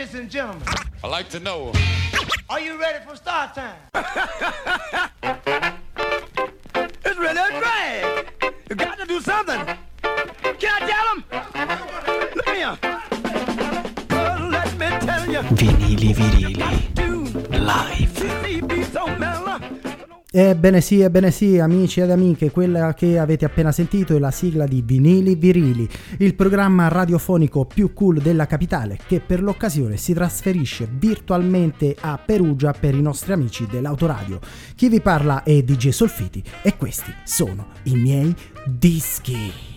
Ladies and gentlemen, I like to know. are you ready for start time? It's really a drag. You got to do something. Can I tell him? Look here. Well, let me tell you. Vinili virili live. Ebbene sì, ebbene sì, amici ed amiche, quella che avete appena sentito è la sigla di Vinili Virili, il programma radiofonico più cool della capitale che per l'occasione si trasferisce virtualmente a Perugia per i nostri amici dell'autoradio. Chi vi parla è DJ Solfiti e questi sono i miei dischi.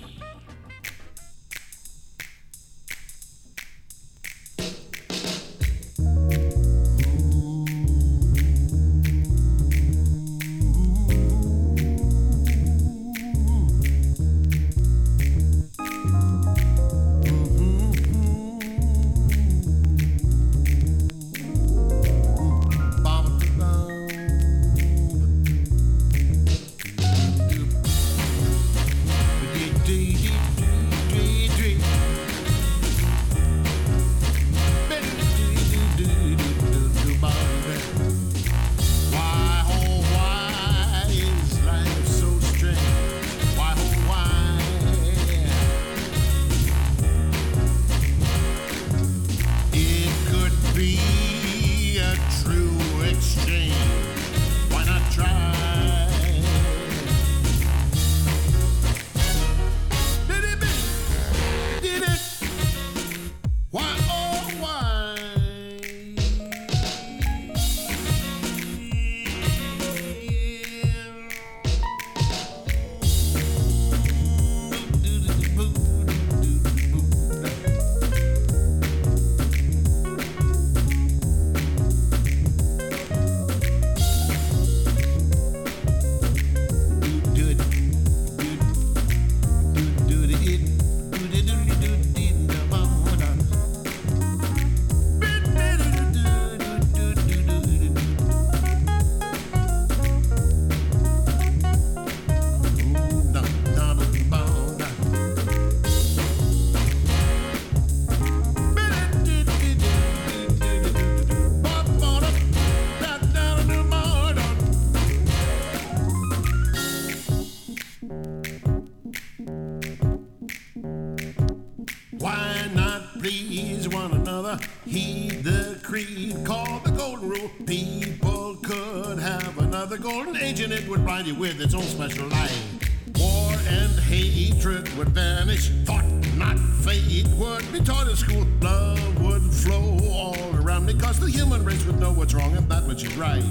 With its own special light. War and hatred would vanish. Thought not fate would be taught in school. Love would flow all around me, because the human race would know what's wrong and that which is right.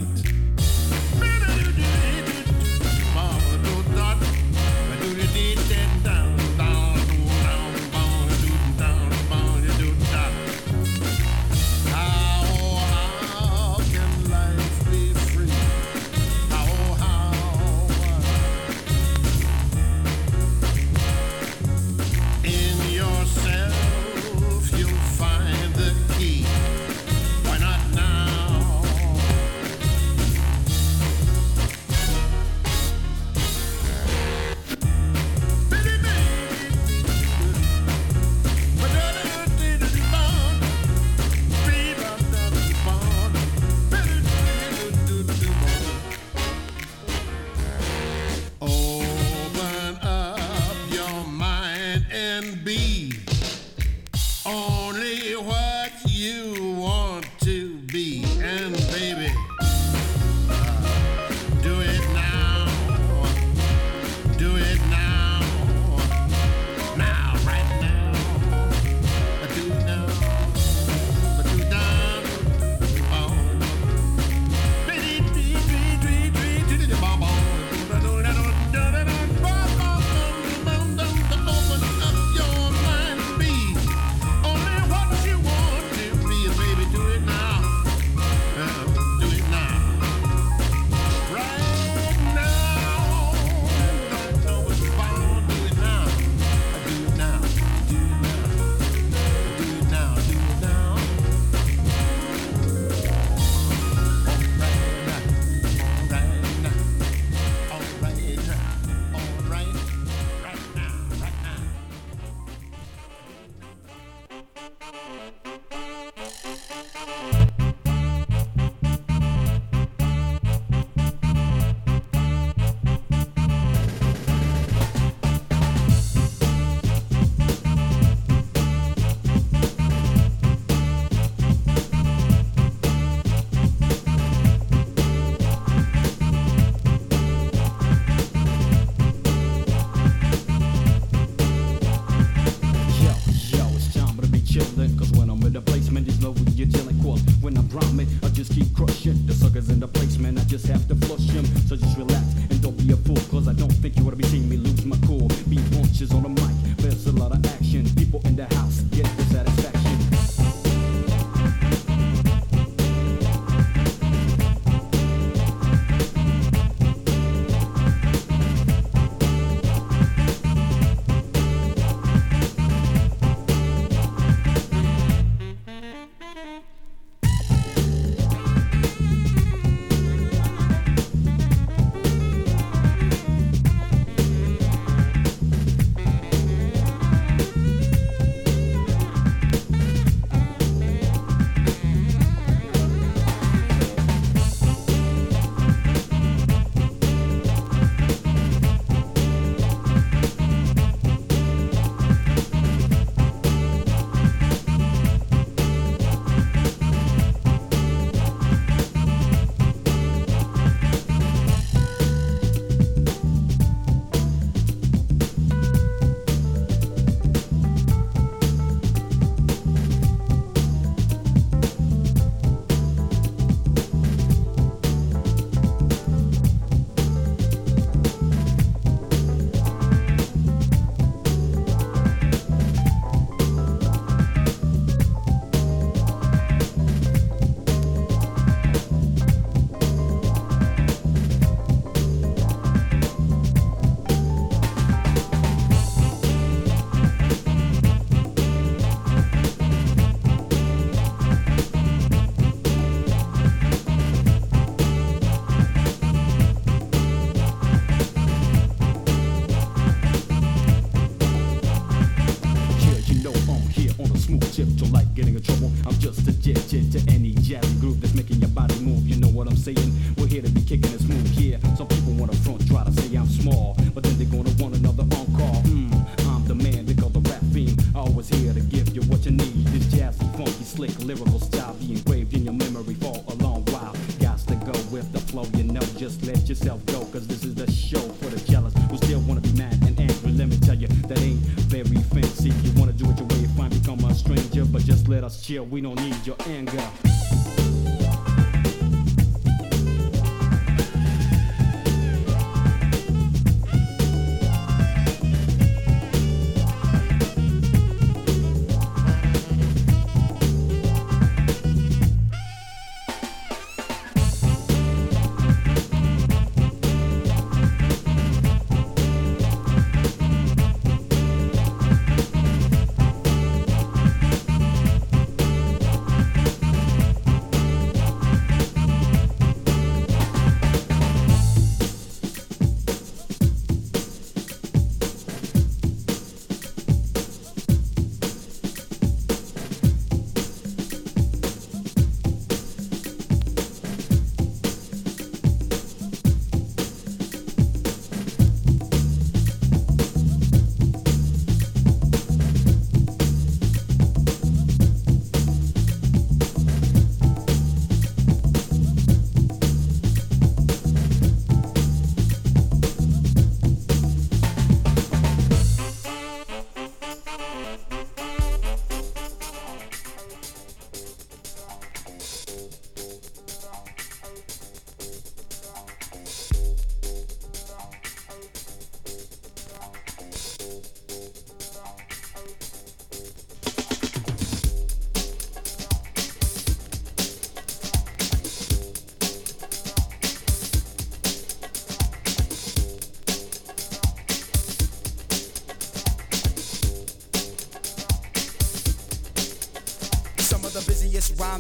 We don't need your anger.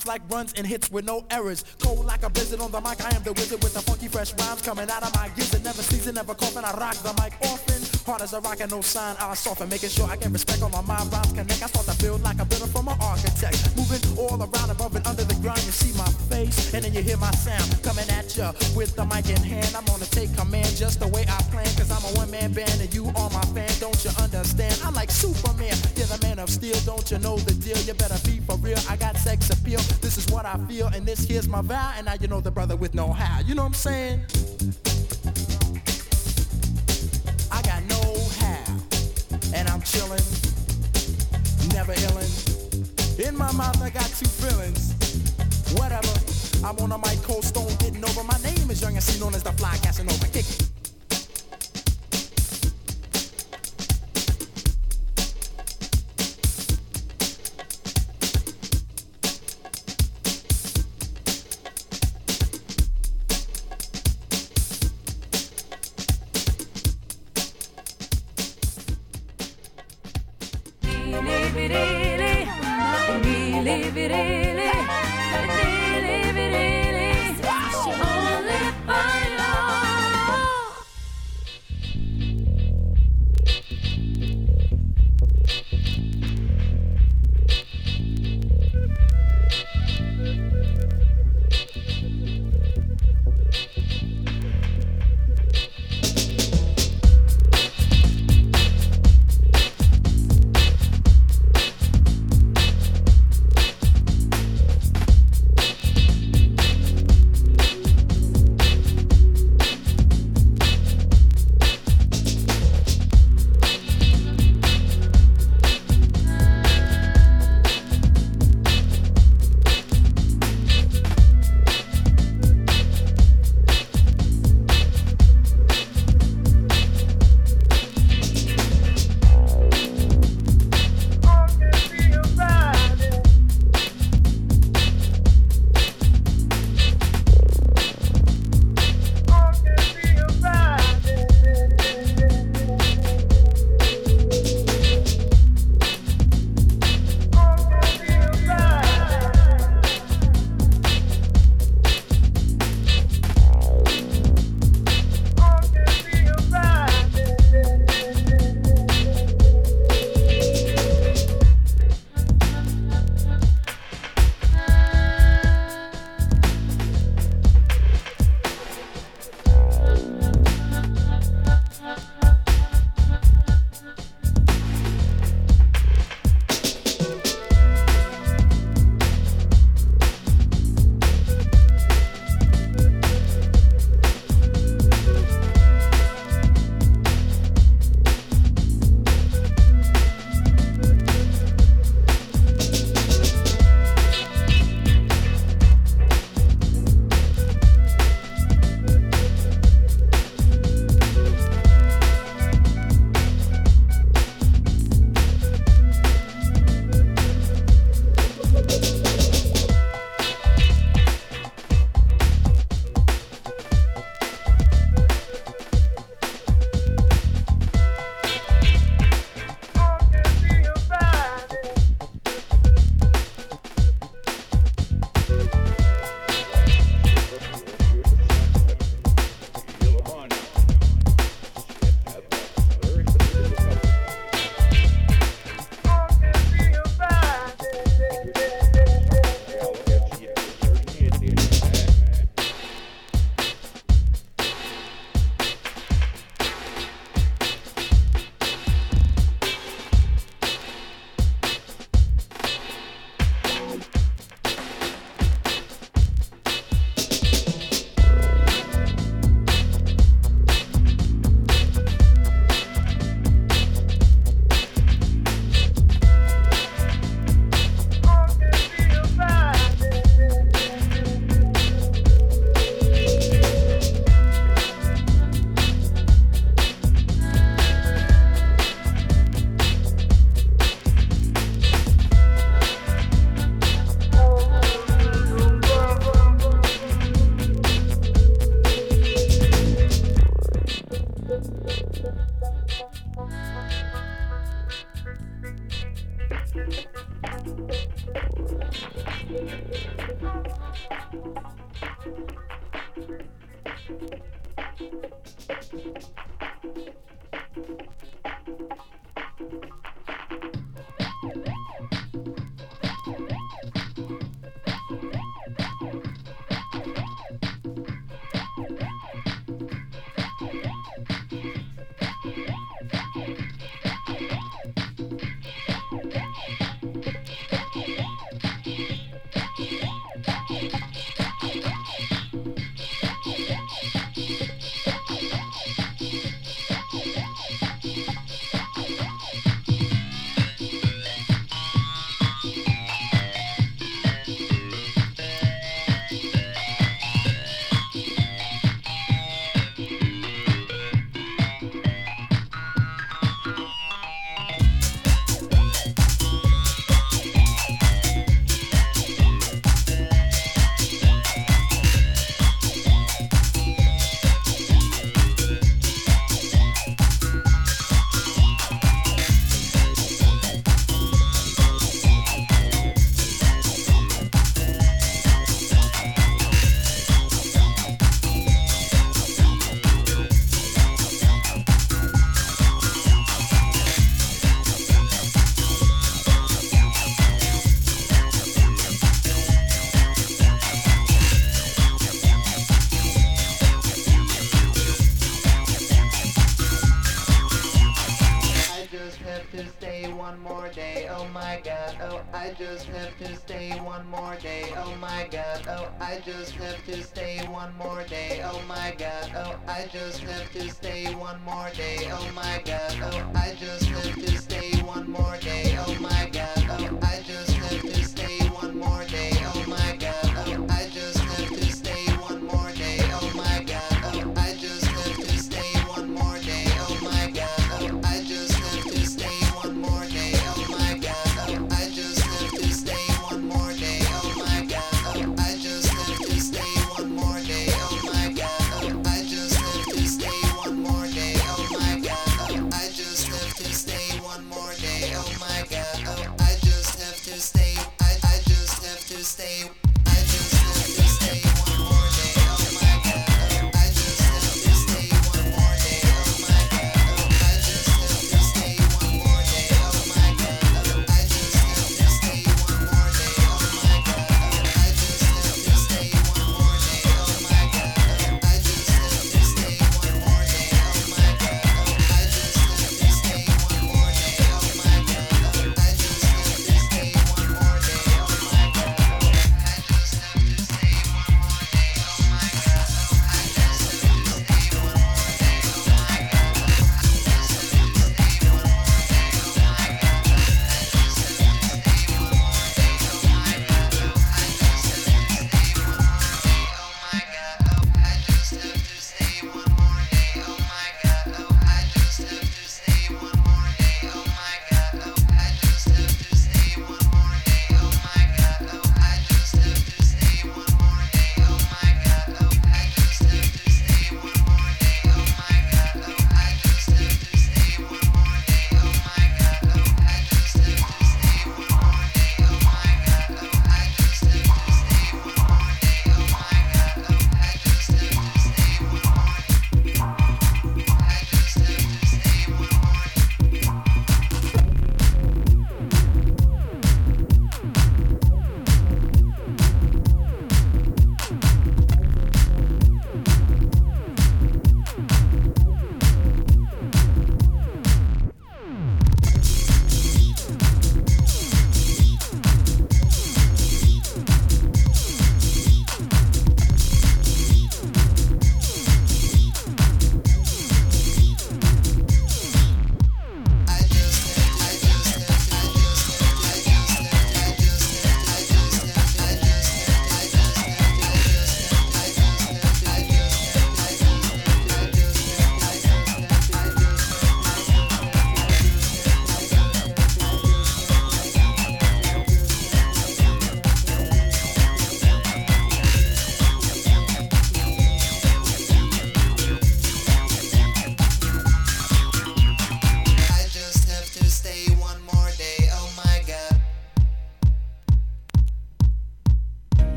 Rhymes like runs and hits with no errors. Cold like a blizzard on the mic, I am the wizard with the funky fresh rhymes coming out of my gizzard. Never season, never coughing, I rock the mic often. Hard as a rock and no sign, I soften, making sure I get respect on my mind. Rhymes connect, I start to build like a builder from an architect. Moving all around above and under the ground, you see my face, and then you hear my sound coming at ya with the mic in hand. I'm gonna take command just the way I plan, cause I'm a one man band and you are my fan. Don't you understand? I'm like Superman, you're the man of steel. Don't you know the deal? You better be real. I got sex appeal. This is what I feel, and this here's my vow. And now you know the brother with no how. You know what I'm saying? I got no how, and I'm chillin', never illin'. In my mouth, I got two feelings. Whatever. I'm on a mic, cold stone, getting over. My name is Young MC, known as the Fly Casanova. Kick it.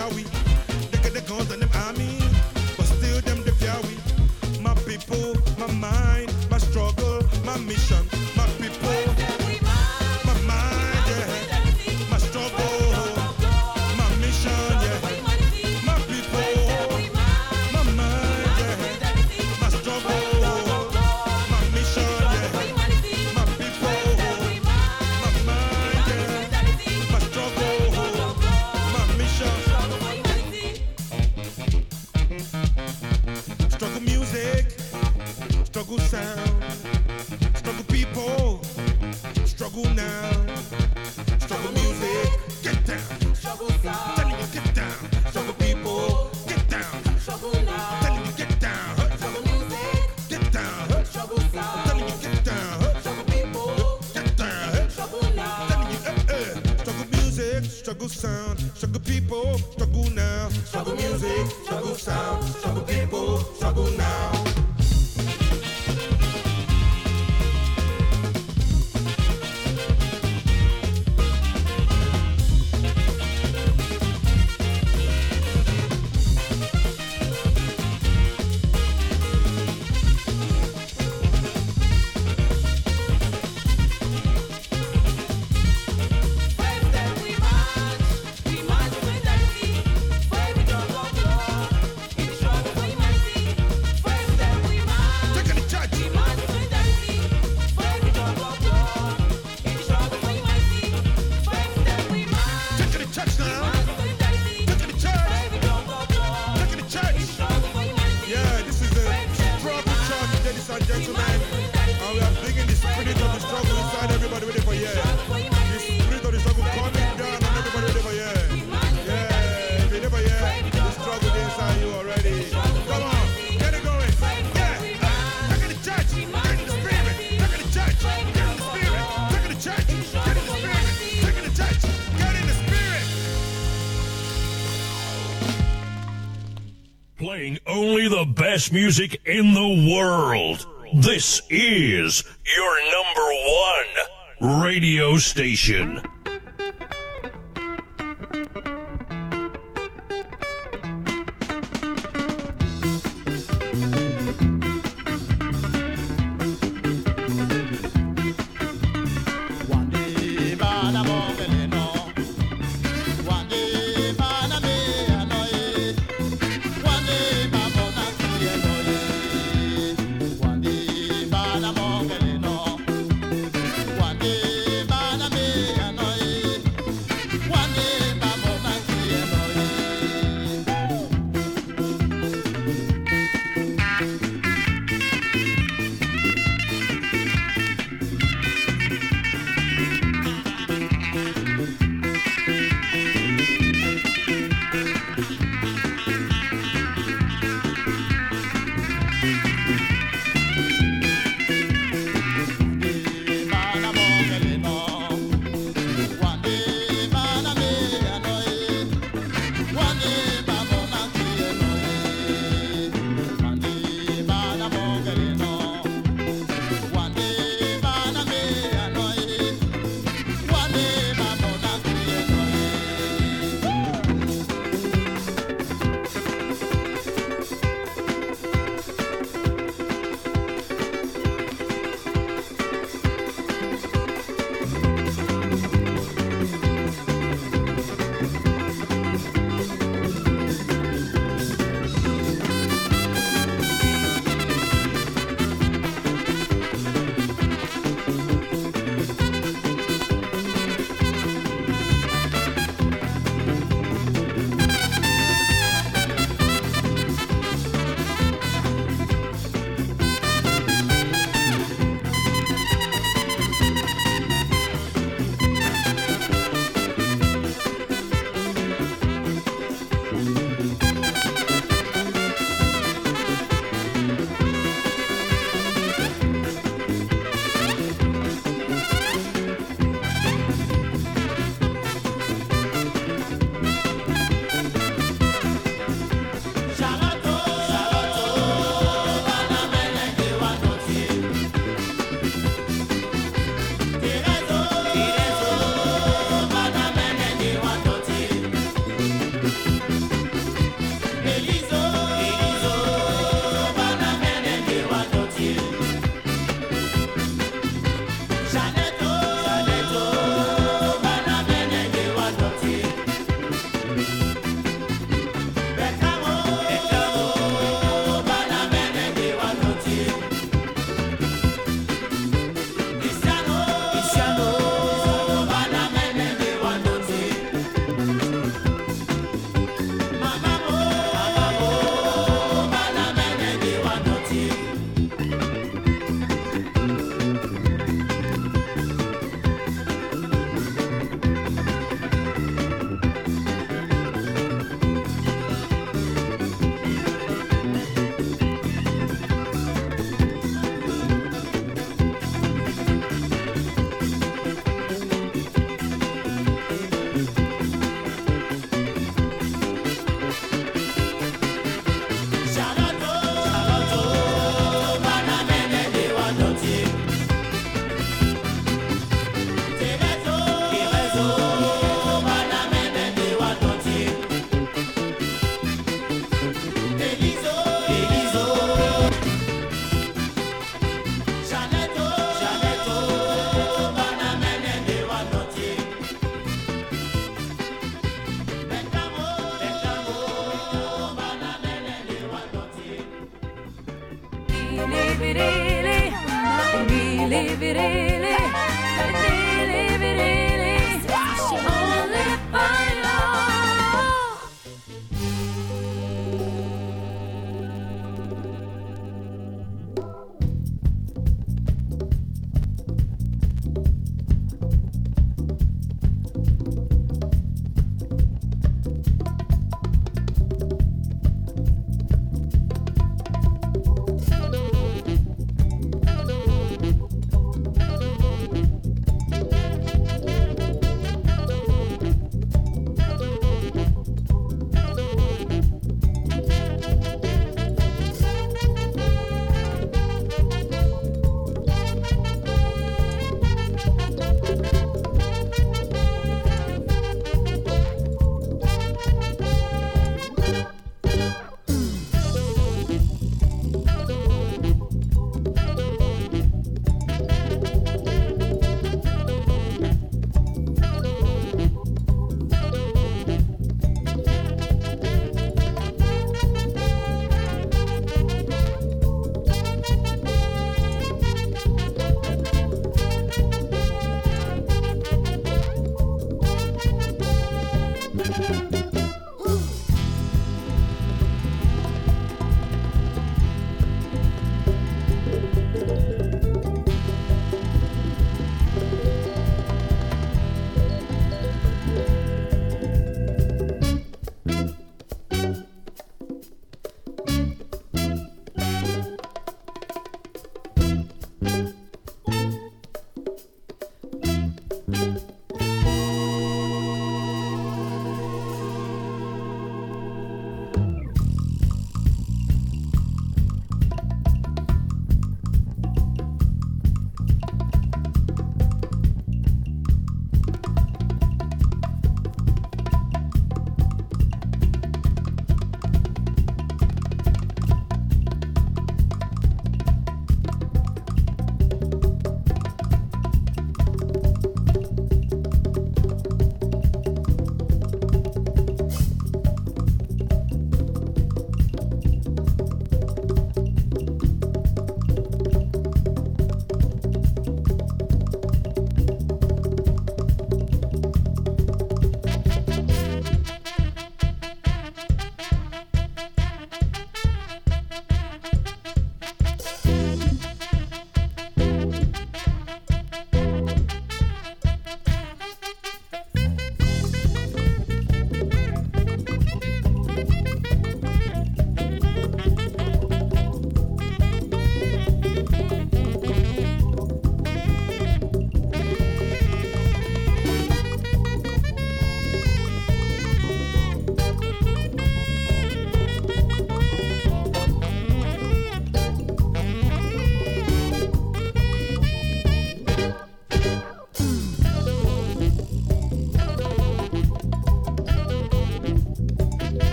Fear we. Playing only the best music in the world. This is your number one radio station. Lili, birili, birili, birili.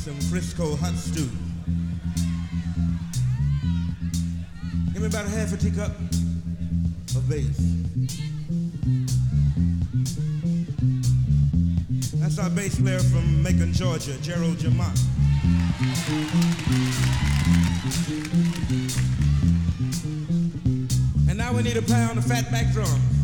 some Frisco hot stew. Give me about a half a teacup of bass. That's our bass player from Macon, Georgia, Gerald Jamont. And now we need a pound of fatback drums.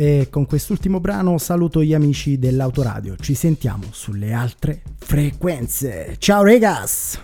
E con quest'ultimo brano saluto gli amici dell'autoradio. Ci sentiamo sulle altre frequenze. Ciao regas!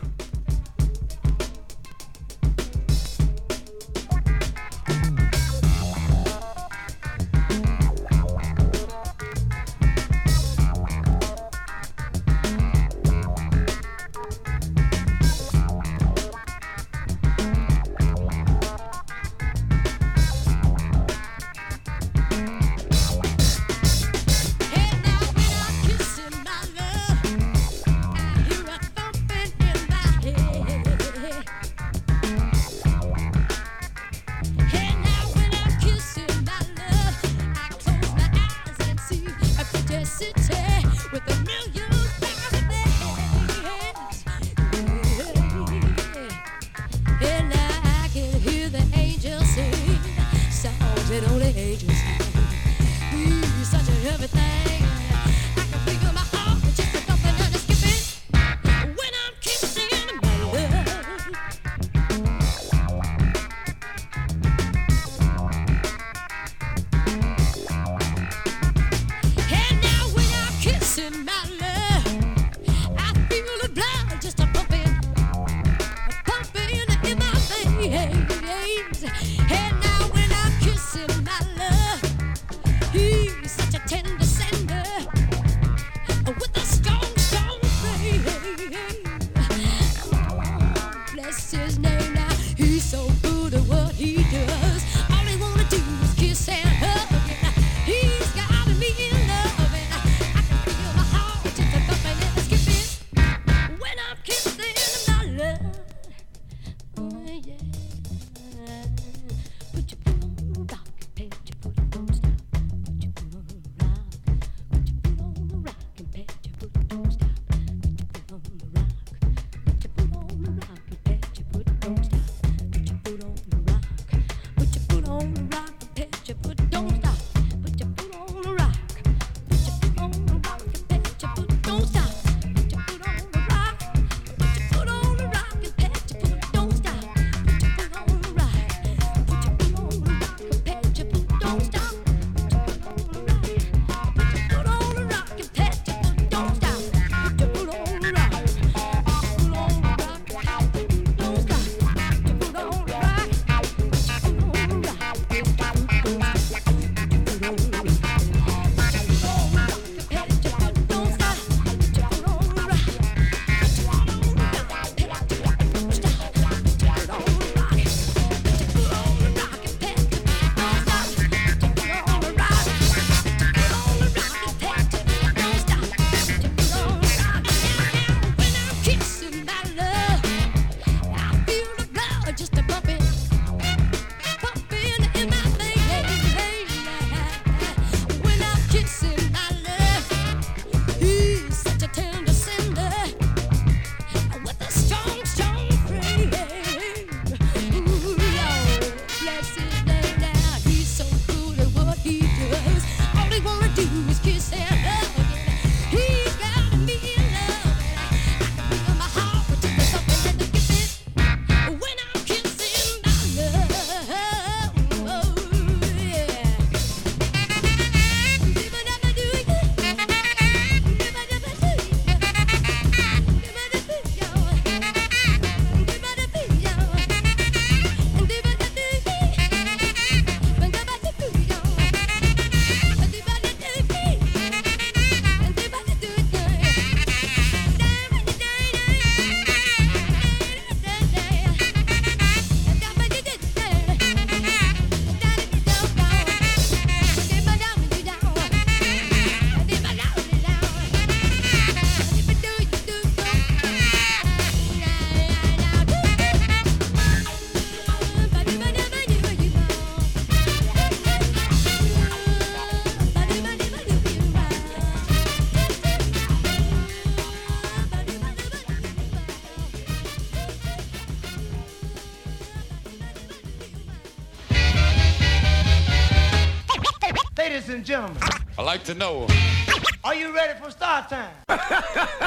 Gentlemen, I'd like to know. are you ready for start time?